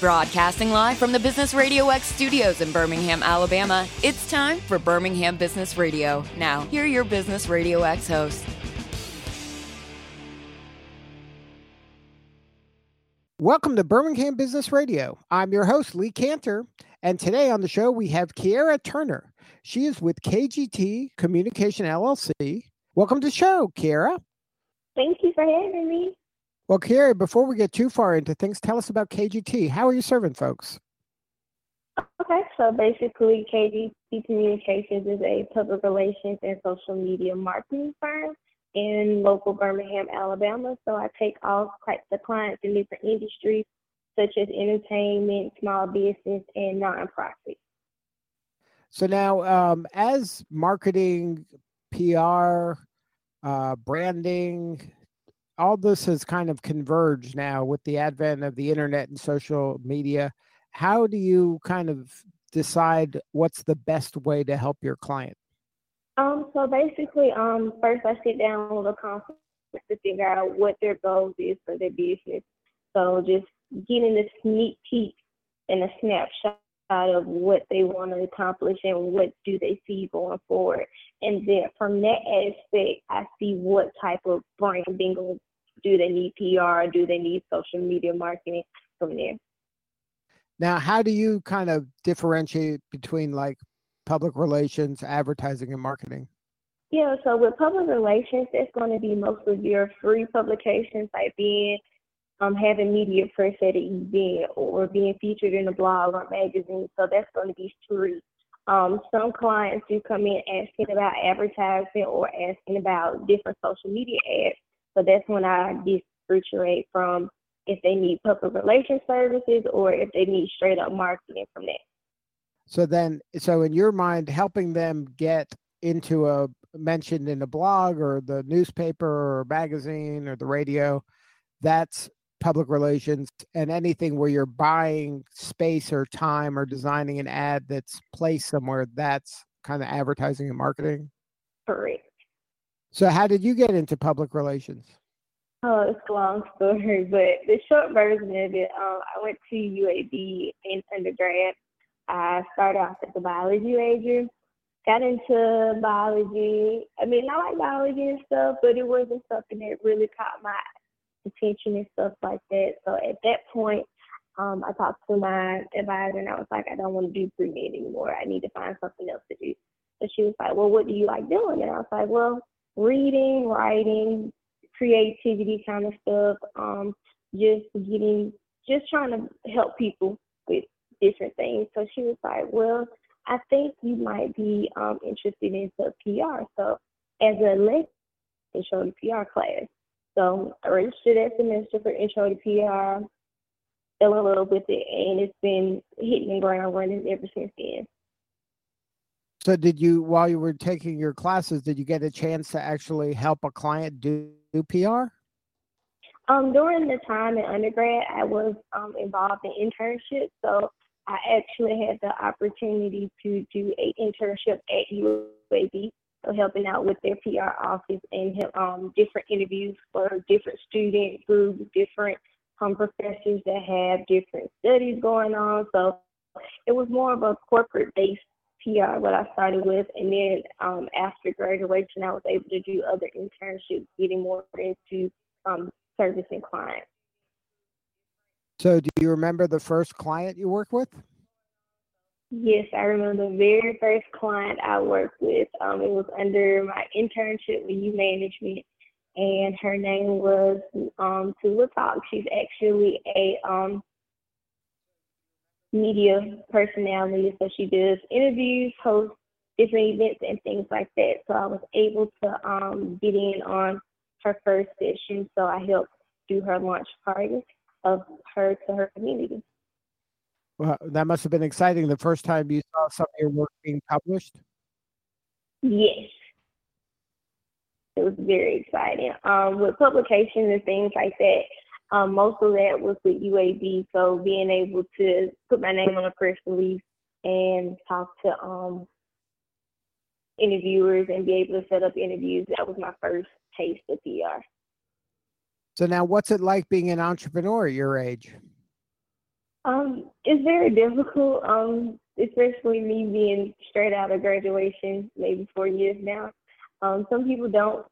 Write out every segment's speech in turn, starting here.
Broadcasting live from the Business Radio X studios in Birmingham, Alabama, it's time for Birmingham Business Radio. Now, here are your Business Radio X hosts. Welcome to Birmingham Business Radio. I'm your host, Lee Kantor, and today on the show we have Kiera Turner. She is with KGT Communication LLC. Welcome to the show, Kiera. Thank you for having me. Well, Kiera, before we get too far into things, tell us about KGT. How are you serving folks? Okay, so basically, KGT Communications is a public relations and social media marketing firm in local Birmingham, Alabama. So I take all types of clients in different industries, such as entertainment, small business, and nonprofit. So now, um, as marketing, PR, uh, branding, all this has kind of converged now with the advent of the internet and social media. How do you kind of decide what's the best way to help your client? Um, so basically, um, first I sit down with a consultant to figure out what their goals is for their business. So just getting a sneak peek and a snapshot of what they want to accomplish and what do they see going forward. And then from that aspect, I see what type of branding or do they need PR, do they need social media marketing from there. Now, how do you kind of differentiate between like public relations, advertising, and marketing? Yeah, so with public relations, it's going to be most of your free publications, like being um, having media press at an event or being featured in a blog or magazine. So that's going to be free. Um, some clients do come in asking about advertising or asking about different social media ads. So that's when I differentiate from if they need public relations services or if they need straight up marketing from that. So then, so in your mind, helping them get into a mentioned in a blog or the newspaper or magazine or the radio, that's public relations and anything where you're buying space or time or designing an ad that's placed somewhere, that's kind of advertising and marketing. Correct. So, how did you get into public relations? Oh, it's a long story, but the short version of it, um, I went to UAB in undergrad. I started off as a biology major, got into biology. I mean, I like biology and stuff, but it wasn't something that really caught my attention and stuff like that. So at that point, um, I talked to my advisor and I was like, I don't want to do pre med anymore. I need to find something else to do. So she was like, Well, what do you like doing? And I was like, Well, reading, writing, creativity kind of stuff, um, just getting, just trying to help people with different things. So she was like, well, I think you might be um, interested in PR. So as a lecturer, showed to PR class. So I registered that semester for intro to PR, fell in love with it, and it's been hitting the ground running ever since then. So did you, while you were taking your classes, did you get a chance to actually help a client do, do PR? Um, during the time in undergrad, I was um, involved in internships. So I actually had the opportunity to do a internship at UAB, so helping out with their PR office and um, different interviews for different student groups, different um, professors that have different studies going on. So it was more of a corporate based PR what I started with, and then um, after graduation, I was able to do other internships, getting more into um, servicing clients. So, do you remember the first client you worked with? Yes, I remember the very first client I worked with. Um, it was under my internship with U Management, and her name was um, Tula Talk. She's actually a um, media personality. So she does interviews, hosts different events and things like that. So I was able to um, get in on her first session. So I helped do her launch party of her to her community. Well, that must have been exciting the first time you saw some of your work being published. Yes. It was very exciting. Um, with publications and things like that, um, most of that was with UAB, so being able to put my name on a press release and talk to um, interviewers and be able to set up interviews, that was my first taste of PR. So now, what's it like being an entrepreneur at your age? Um, it's very difficult. Um, especially me being straight out of graduation, maybe four years now. Um, some people don't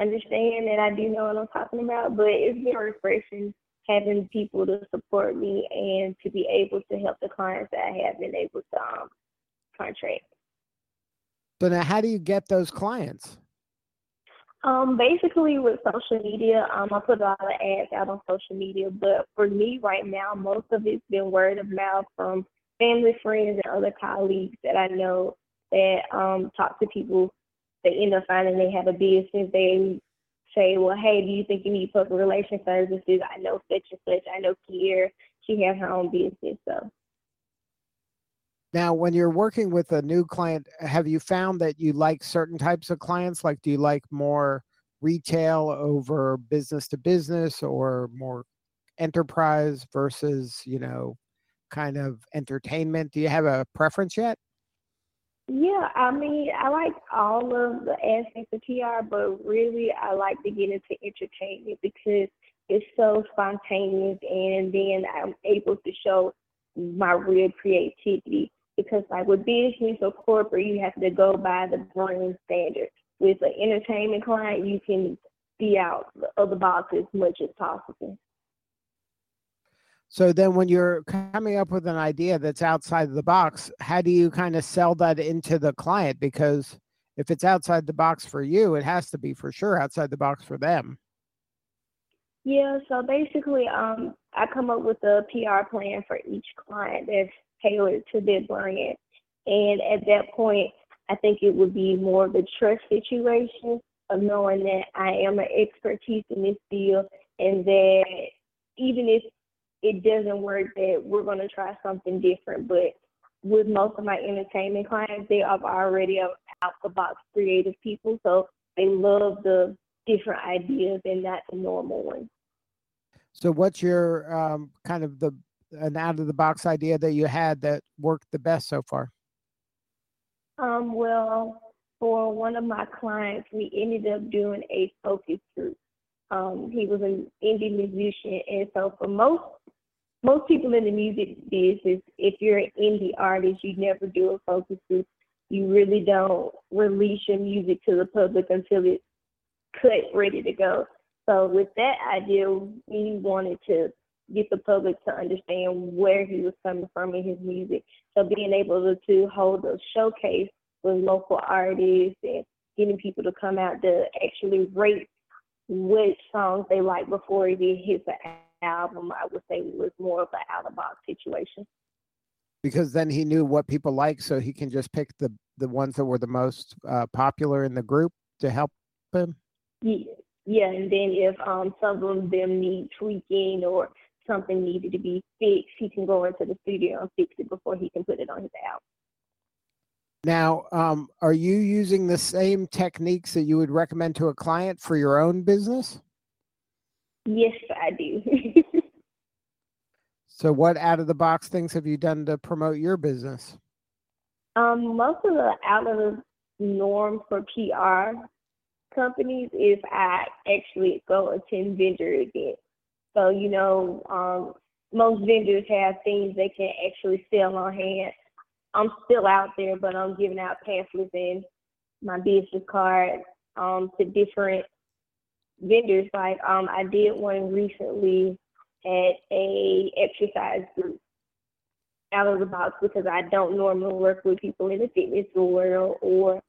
understand that I do know what I'm talking about, but it's been refreshing having people to support me and to be able to help the clients that I have been able to um, contract. So now, how do you get those clients? Um, basically with social media, um, I put a lot of ads out on social media, but for me right now, most of it's been word of mouth from family, friends, and other colleagues that I know that um talk to people. They end up finding they have a business. They say, well, hey, do you think you need public relations services? I know such and such. I know Kier. She has her own business, so. Now, when you're working with a new client, have you found that you like certain types of clients? Like, do you like more retail over business to business or more enterprise versus, you know, kind of entertainment? Do you have a preference yet? Yeah, I mean, I like all of the aspects of PR, but really I like to get into entertainment because it's so spontaneous and then I'm able to show my real creativity because like with business or corporate, you have to go by the brand standard. With an entertainment client, you can be out of the box as much as possible. So then when you're coming up with an idea that's outside of the box, how do you kind of sell that into the client? Because if it's outside the box for you, it has to be for sure outside the box for them. Yeah, so basically, um, I come up with a PR plan for each client that's tailored to their brand. And at that point, I think it would be more of a trust situation of knowing that I am an expertise in this field and that even if it doesn't work, that we're going to try something different. But with most of my entertainment clients, they are already out the box creative people. So they love the different ideas and not the normal ones. So, what's your um, kind of the an out of the box idea that you had that worked the best so far? Um, well, for one of my clients, we ended up doing a focus group. Um, he was an indie musician, and so for most most people in the music business, if you're an indie artist, you never do a focus group. You really don't release your music to the public until it's cut ready to go. So with that idea, we wanted to get the public to understand where he was coming from in his music. So being able to hold a showcase with local artists and getting people to come out to actually rate which songs they like before it hits the album, I would say was more of an out of box situation. Because then he knew what people like, so he can just pick the the ones that were the most uh, popular in the group to help him. Yeah, yeah, and then if um some of them need tweaking or something needed to be fixed, he can go into the studio and fix it before he can put it on his album. Now, um, are you using the same techniques that you would recommend to a client for your own business? Yes, I do. so, what out of the box things have you done to promote your business? Um, most of the out of the norm for PR companies is I actually go attend vendor events. So, you know, um, most vendors have things they can actually sell on hand. I'm still out there, but I'm giving out pamphlets and my business card um, to different vendors. Like um, I did one recently at a exercise group out of the box because I don't normally work with people in the fitness world or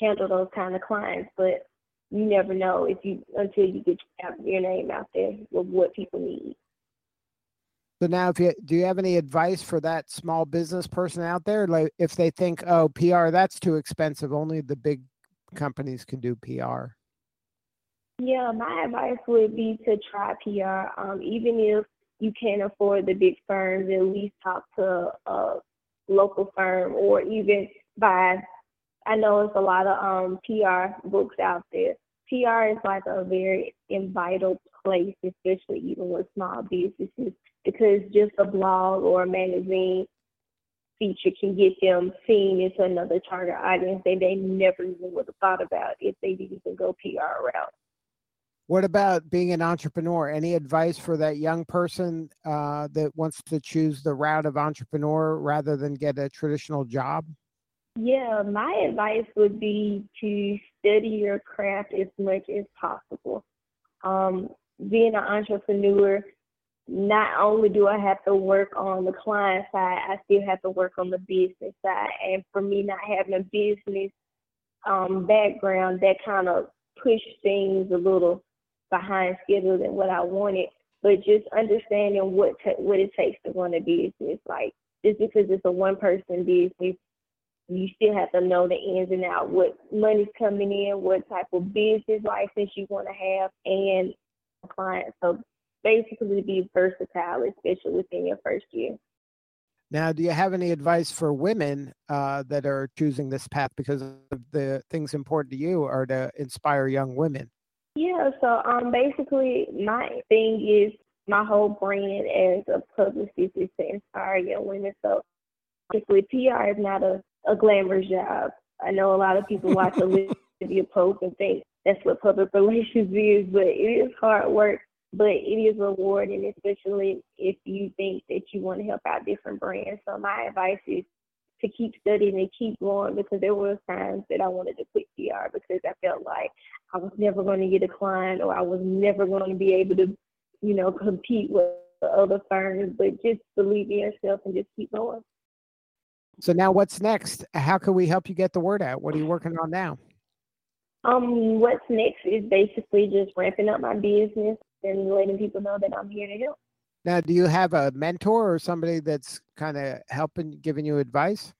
handle those kind of clients. But you never know if you until you get your name out there with what people need. So now, if you do you have any advice for that small business person out there, like if they think, oh, PR that's too expensive, only the big companies can do PR. Yeah, my advice would be to try PR. Um, even if you can't afford the big firms, at least talk to a local firm or even buy I know it's a lot of um, PR books out there. PR is like a very vital place, especially even with small businesses, because just a blog or a magazine feature can get them seen into another target audience that they never even would have thought about if they didn't even go PR route. What about being an entrepreneur? Any advice for that young person uh, that wants to choose the route of entrepreneur rather than get a traditional job? Yeah, my advice would be to study your craft as much as possible. Um, being an entrepreneur, not only do I have to work on the client side, I still have to work on the business side. And for me, not having a business um, background, that kind of pushed things a little behind schedule than what I wanted. But just understanding what t- what it takes to run a business, like just because it's a one person business, you still have to know the ins and outs, what money's coming in, what type of business license you want to have, and clients. So basically, be versatile, especially within your first year. Now, do you have any advice for women uh, that are choosing this path because the things important to you are to inspire young women? Yeah, so um, basically, my thing is my whole brand as a publicist is to inspire young women. So, basically, PR is not a, a glamorous job. I know a lot of people watch Olivia Pope and think that's what public relations is, but it is hard work but it is rewarding, especially if you think that you want to help out different brands. So my advice is to keep studying and keep going because there were times that I wanted to quit PR because I felt like I was never going to get a client or I was never going to be able to, you know, compete with other firms. But just believe in yourself and just keep going. So now, what's next? How can we help you get the word out? What are you working on now? Um, what's next is basically just ramping up my business and letting people know that I'm here to help. Now, do you have a mentor or somebody that's kind of helping, giving you advice?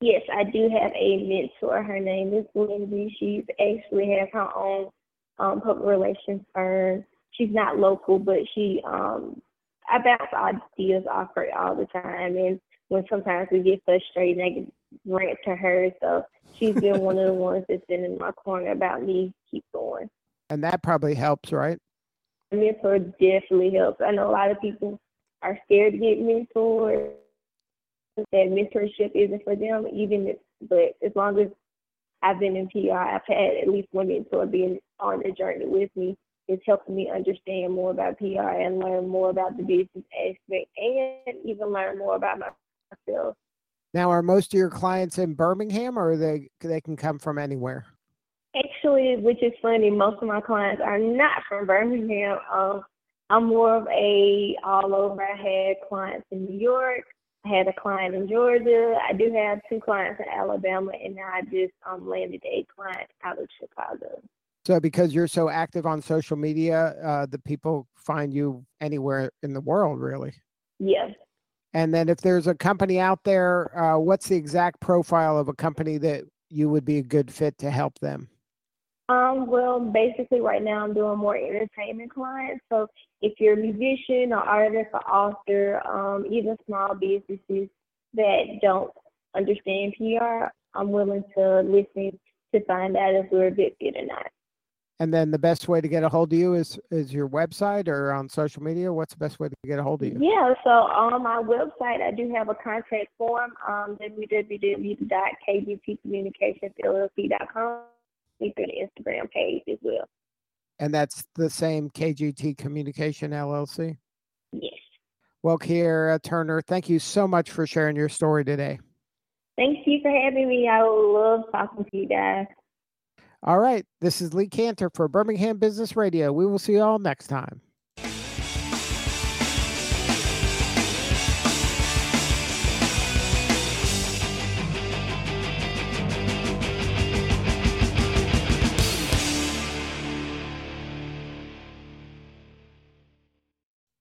Yes, I do have a mentor. Her name is Lindsay. She's actually has her own um, public relations firm. She's not local, but she um, I bounce ideas off her all the time. And when sometimes we get frustrated, I can rant to her. So she's been one of the ones that's been in my corner about me keep going. And that probably helps, right? mentor definitely helps. I know a lot of people are scared to get mentored. That mentorship isn't for them, even if, but as long as I've been in PR, I've had at least one mentor being on the journey with me. It's helping me understand more about PR and learn more about the business aspect and even learn more about myself. Now, are most of your clients in Birmingham or they they can come from anywhere? Actually, which is funny, most of my clients are not from Birmingham. Um, I'm more of a all over. I had clients in New York. I had a client in Georgia. I do have two clients in Alabama, and now I just um, landed a client out of Chicago. So, because you're so active on social media, uh, the people find you anywhere in the world, really. Yes. And then, if there's a company out there, uh, what's the exact profile of a company that you would be a good fit to help them? Um, well, basically, right now I'm doing more entertainment clients. So if you're a musician or artist or author, um, even small businesses that don't understand PR, I'm willing to listen to find out if we're a good fit or not. And then the best way to get a hold of you is is your website or on social media. What's the best way to get a hold of you? Yeah, so on my website, I do have a contact form, um, www.kgtcommunicationsllc.com through the Instagram page as well. And that's the same KGT Communication LLC? Yes. Well, Kiera Turner, thank you so much for sharing your story today. Thank you for having me. I love talking to you guys. All right. This is Lee Kantor for Birmingham Business Radio. We will see you all next time.